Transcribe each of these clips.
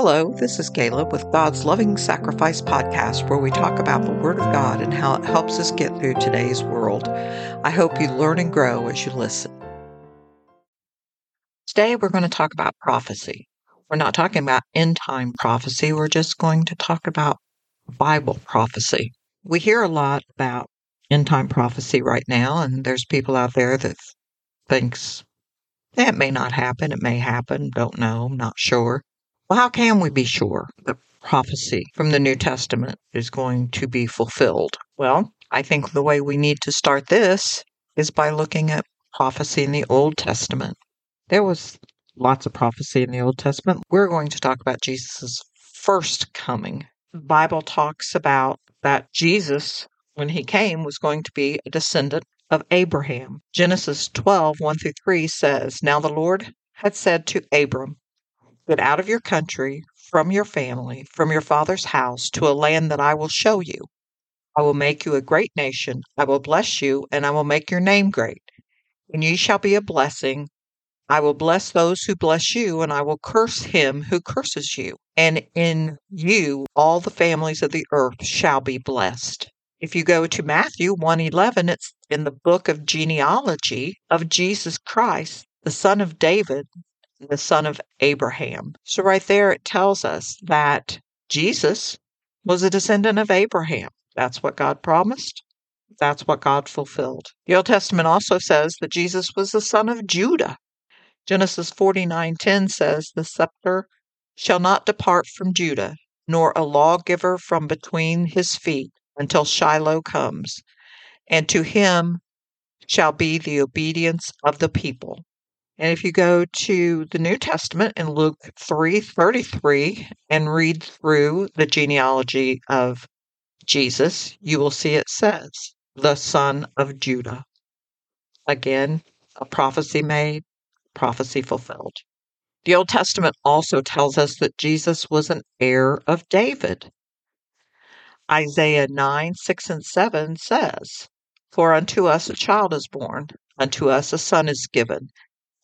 Hello, this is Caleb with God's Loving Sacrifice podcast, where we talk about the Word of God and how it helps us get through today's world. I hope you learn and grow as you listen. Today, we're going to talk about prophecy. We're not talking about end time prophecy, we're just going to talk about Bible prophecy. We hear a lot about end time prophecy right now, and there's people out there that thinks that may not happen, it may happen, don't know, not sure. Well, how can we be sure the prophecy from the New Testament is going to be fulfilled? Well, I think the way we need to start this is by looking at prophecy in the Old Testament. There was lots of prophecy in the Old Testament. We're going to talk about Jesus' first coming. The Bible talks about that Jesus, when he came, was going to be a descendant of Abraham. Genesis 12, 1 through 3 says, Now the Lord had said to Abram, Get out of your country, from your family, from your father's house, to a land that I will show you. I will make you a great nation. I will bless you, and I will make your name great. And ye shall be a blessing. I will bless those who bless you, and I will curse him who curses you. And in you all the families of the earth shall be blessed. If you go to Matthew 1:11, it's in the book of genealogy of Jesus Christ, the son of David, the son of Abraham. So, right there, it tells us that Jesus was a descendant of Abraham. That's what God promised. That's what God fulfilled. The Old Testament also says that Jesus was the son of Judah. Genesis 49:10 says, "The scepter shall not depart from Judah, nor a lawgiver from between his feet, until Shiloh comes, and to him shall be the obedience of the people." And if you go to the New Testament in Luke 3:33 and read through the genealogy of Jesus, you will see it says, the son of Judah. Again, a prophecy made, prophecy fulfilled. The Old Testament also tells us that Jesus was an heir of David. Isaiah 9, 6, and 7 says, For unto us a child is born, unto us a son is given,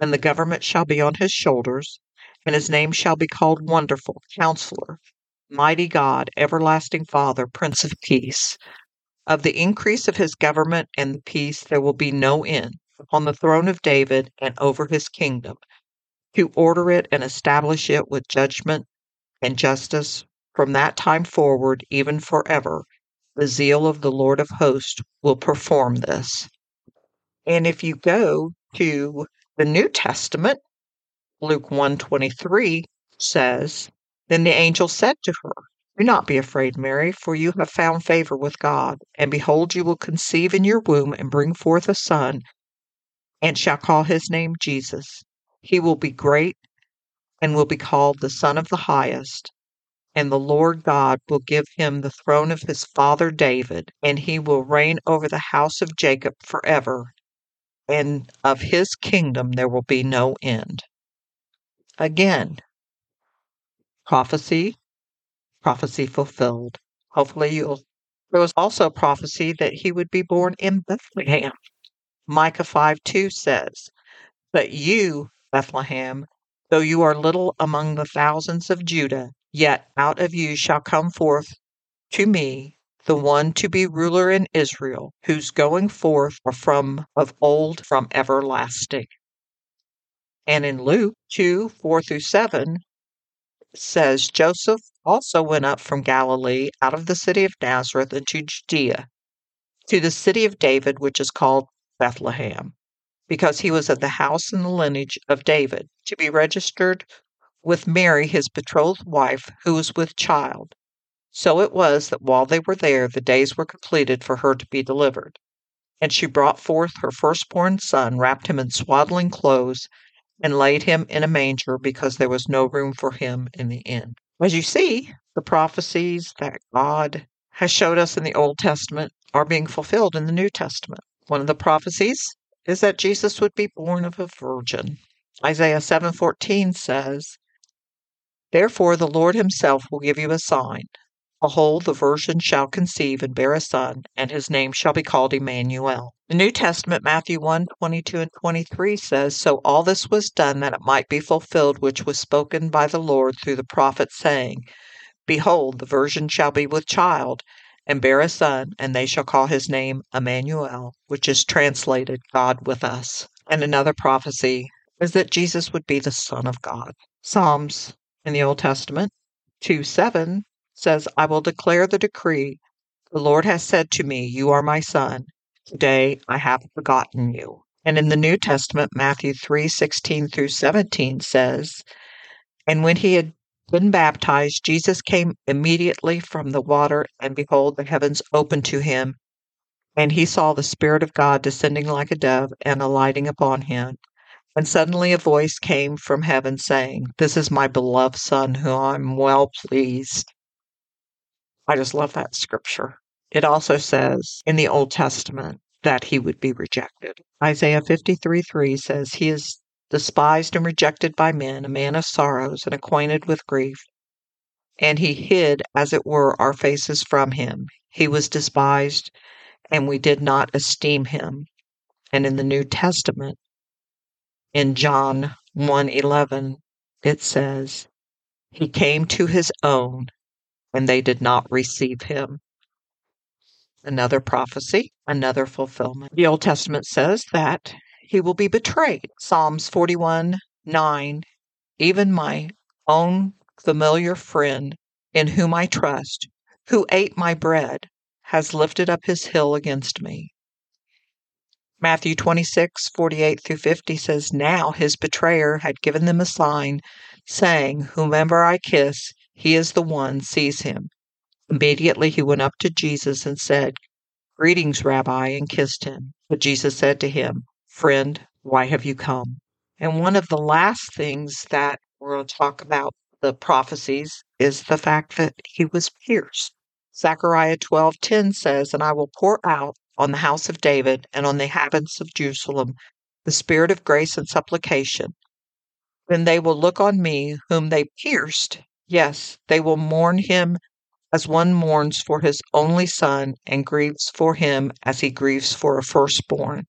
and the government shall be on his shoulders, and his name shall be called Wonderful, Counselor, Mighty God, Everlasting Father, Prince of Peace. Of the increase of his government and the peace there will be no end upon the throne of David and over his kingdom, to order it and establish it with judgment and justice from that time forward, even forever. The zeal of the Lord of hosts will perform this. And if you go to the New Testament, Luke 123 says, Then the angel said to her, Do not be afraid, Mary, for you have found favor with God. And behold, you will conceive in your womb and bring forth a son, and shall call his name Jesus. He will be great and will be called the Son of the Highest. And the Lord God will give him the throne of his father David, and he will reign over the house of Jacob forever, and of his kingdom there will be no end. Again, prophecy, prophecy fulfilled. Hopefully, you'll. There was also a prophecy that he would be born in Bethlehem. Micah 5 2 says, But you, Bethlehem, though you are little among the thousands of Judah, yet out of you shall come forth to me the one to be ruler in Israel, whose going forth are from of old, from everlasting. And in Luke 2 4 through 7 says, Joseph also went up from Galilee out of the city of Nazareth into Judea to the city of David, which is called Bethlehem, because he was of the house and the lineage of David, to be registered with Mary, his betrothed wife, who was with child. So it was that while they were there, the days were completed for her to be delivered. And she brought forth her firstborn son, wrapped him in swaddling clothes, and laid him in a manger because there was no room for him in the inn. As you see, the prophecies that God has showed us in the Old Testament are being fulfilled in the New Testament. One of the prophecies is that Jesus would be born of a virgin. Isaiah 7:14 says, "Therefore the Lord himself will give you a sign. Behold, the virgin shall conceive and bear a son, and his name shall be called Emmanuel. The New Testament, Matthew 1 22 and 23 says, So all this was done that it might be fulfilled which was spoken by the Lord through the prophet, saying, Behold, the virgin shall be with child, and bear a son, and they shall call his name Emmanuel, which is translated God with us. And another prophecy is that Jesus would be the Son of God. Psalms in the Old Testament 2 7 says, I will declare the decree. The Lord has said to me, You are my son. Today I have begotten you. And in the New Testament, Matthew 3 16 through 17 says, And when he had been baptized, Jesus came immediately from the water, and behold, the heavens opened to him. And he saw the Spirit of God descending like a dove and alighting upon him. And suddenly a voice came from heaven saying, This is my beloved Son, whom I'm well pleased. I just love that scripture. It also says in the Old Testament that he would be rejected. Isaiah 53 3 says, He is despised and rejected by men, a man of sorrows and acquainted with grief. And he hid, as it were, our faces from him. He was despised, and we did not esteem him. And in the New Testament, in John 1:11, it says, He came to his own, and they did not receive him. Another prophecy, another fulfillment. The Old Testament says that he will be betrayed. Psalms 41 9. Even my own familiar friend, in whom I trust, who ate my bread, has lifted up his heel against me. Matthew 26, 48 through 50 says, Now his betrayer had given them a sign, saying, Whomever I kiss, he is the one, seize him. Immediately he went up to Jesus and said, Greetings, Rabbi, and kissed him. But Jesus said to him, Friend, why have you come? And one of the last things that we're going to talk about the prophecies is the fact that he was pierced. Zechariah 12:10 says, "And I will pour out on the house of David and on the inhabitants of Jerusalem the spirit of grace and supplication. Then they will look on me whom they pierced, Yes, they will mourn him as one mourns for his only son and grieves for him as he grieves for a firstborn.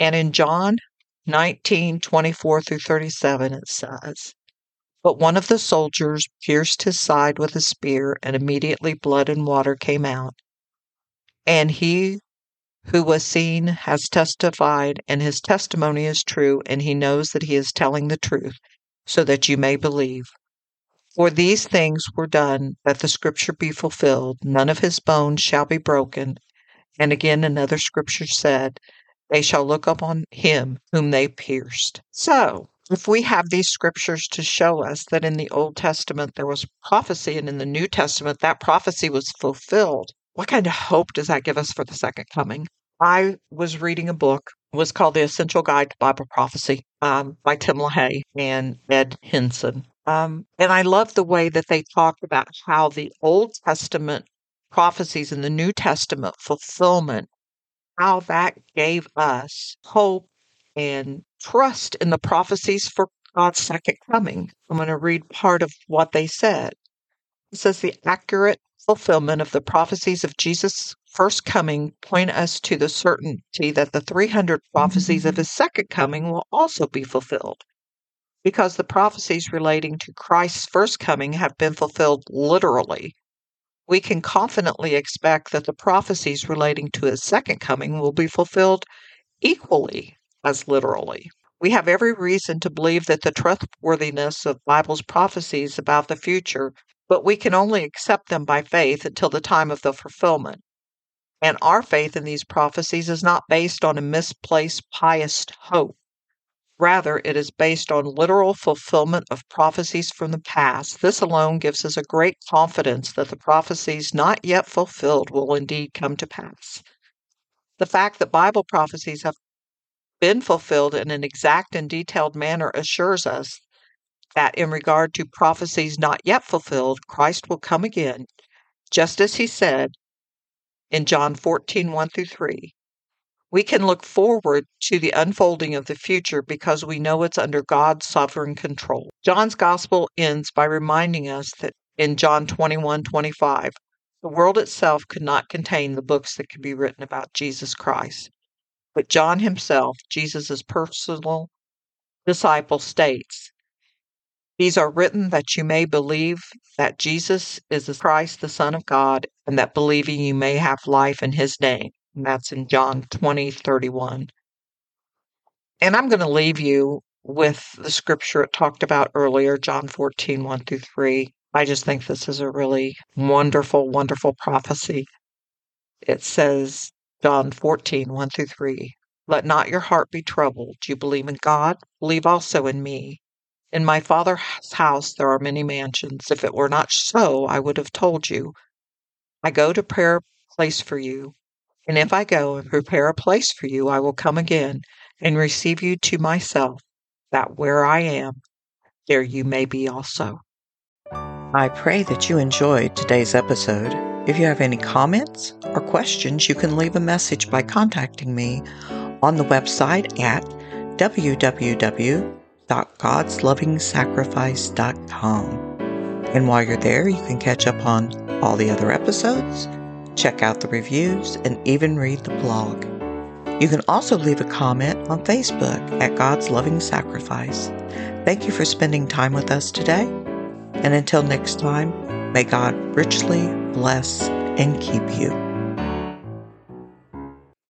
And in John 19 24 through 37, it says, But one of the soldiers pierced his side with a spear, and immediately blood and water came out. And he who was seen has testified, and his testimony is true, and he knows that he is telling the truth, so that you may believe. For these things were done that the scripture be fulfilled none of his bones shall be broken. And again, another scripture said, They shall look upon him whom they pierced. So, if we have these scriptures to show us that in the Old Testament there was prophecy and in the New Testament that prophecy was fulfilled, what kind of hope does that give us for the second coming? I was reading a book. It was called The Essential Guide to Bible Prophecy um, by Tim LaHaye and Ed Hindson. Um, and I love the way that they talked about how the Old Testament prophecies and the New Testament fulfillment, how that gave us hope and trust in the prophecies for God's second coming. I'm going to read part of what they said. It says the accurate fulfillment of the prophecies of Jesus' first coming point us to the certainty that the 300 prophecies of his second coming will also be fulfilled because the prophecies relating to Christ's first coming have been fulfilled literally. We can confidently expect that the prophecies relating to his second coming will be fulfilled equally as literally. We have every reason to believe that the trustworthiness of Bible's prophecies about the future, but we can only accept them by faith until the time of the fulfillment. And our faith in these prophecies is not based on a misplaced pious hope. Rather, it is based on literal fulfillment of prophecies from the past. This alone gives us a great confidence that the prophecies not yet fulfilled will indeed come to pass. The fact that Bible prophecies have been fulfilled in an exact and detailed manner assures us that in regard to prophecies not yet fulfilled, Christ will come again, just as he said in John 14 1 through 3. We can look forward to the unfolding of the future because we know it's under God's sovereign control. John's gospel ends by reminding us that in John 21 25. The world itself could not contain the books that could be written about Jesus Christ. But John himself, Jesus' personal disciple, states, These are written that you may believe that Jesus is the Christ, the Son of God, and that believing you may have life in his name. And that's in John 20 31. And I'm going to leave you with the scripture it talked about earlier, John 14 1 through 3. I just think this is a really wonderful, wonderful prophecy. It says, John 14 1 through 3. Let not your heart be troubled. You believe in God, believe also in me. In my Father's house there are many mansions. If it were not so, I would have told you. I go to prepare a place for you. And if I go and prepare a place for you, I will come again and receive you to myself, that where I am, there you may be also. I pray that you enjoyed today's episode. If you have any comments or questions, you can leave a message by contacting me on the website at www.godslovingsacrifice.com. And while you're there, you can catch up on all the other episodes, check out the reviews, and even read the blog. You can also leave a comment on Facebook at God's Loving Sacrifice. Thank you for spending time with us today. And until next time, may God richly bless and keep you.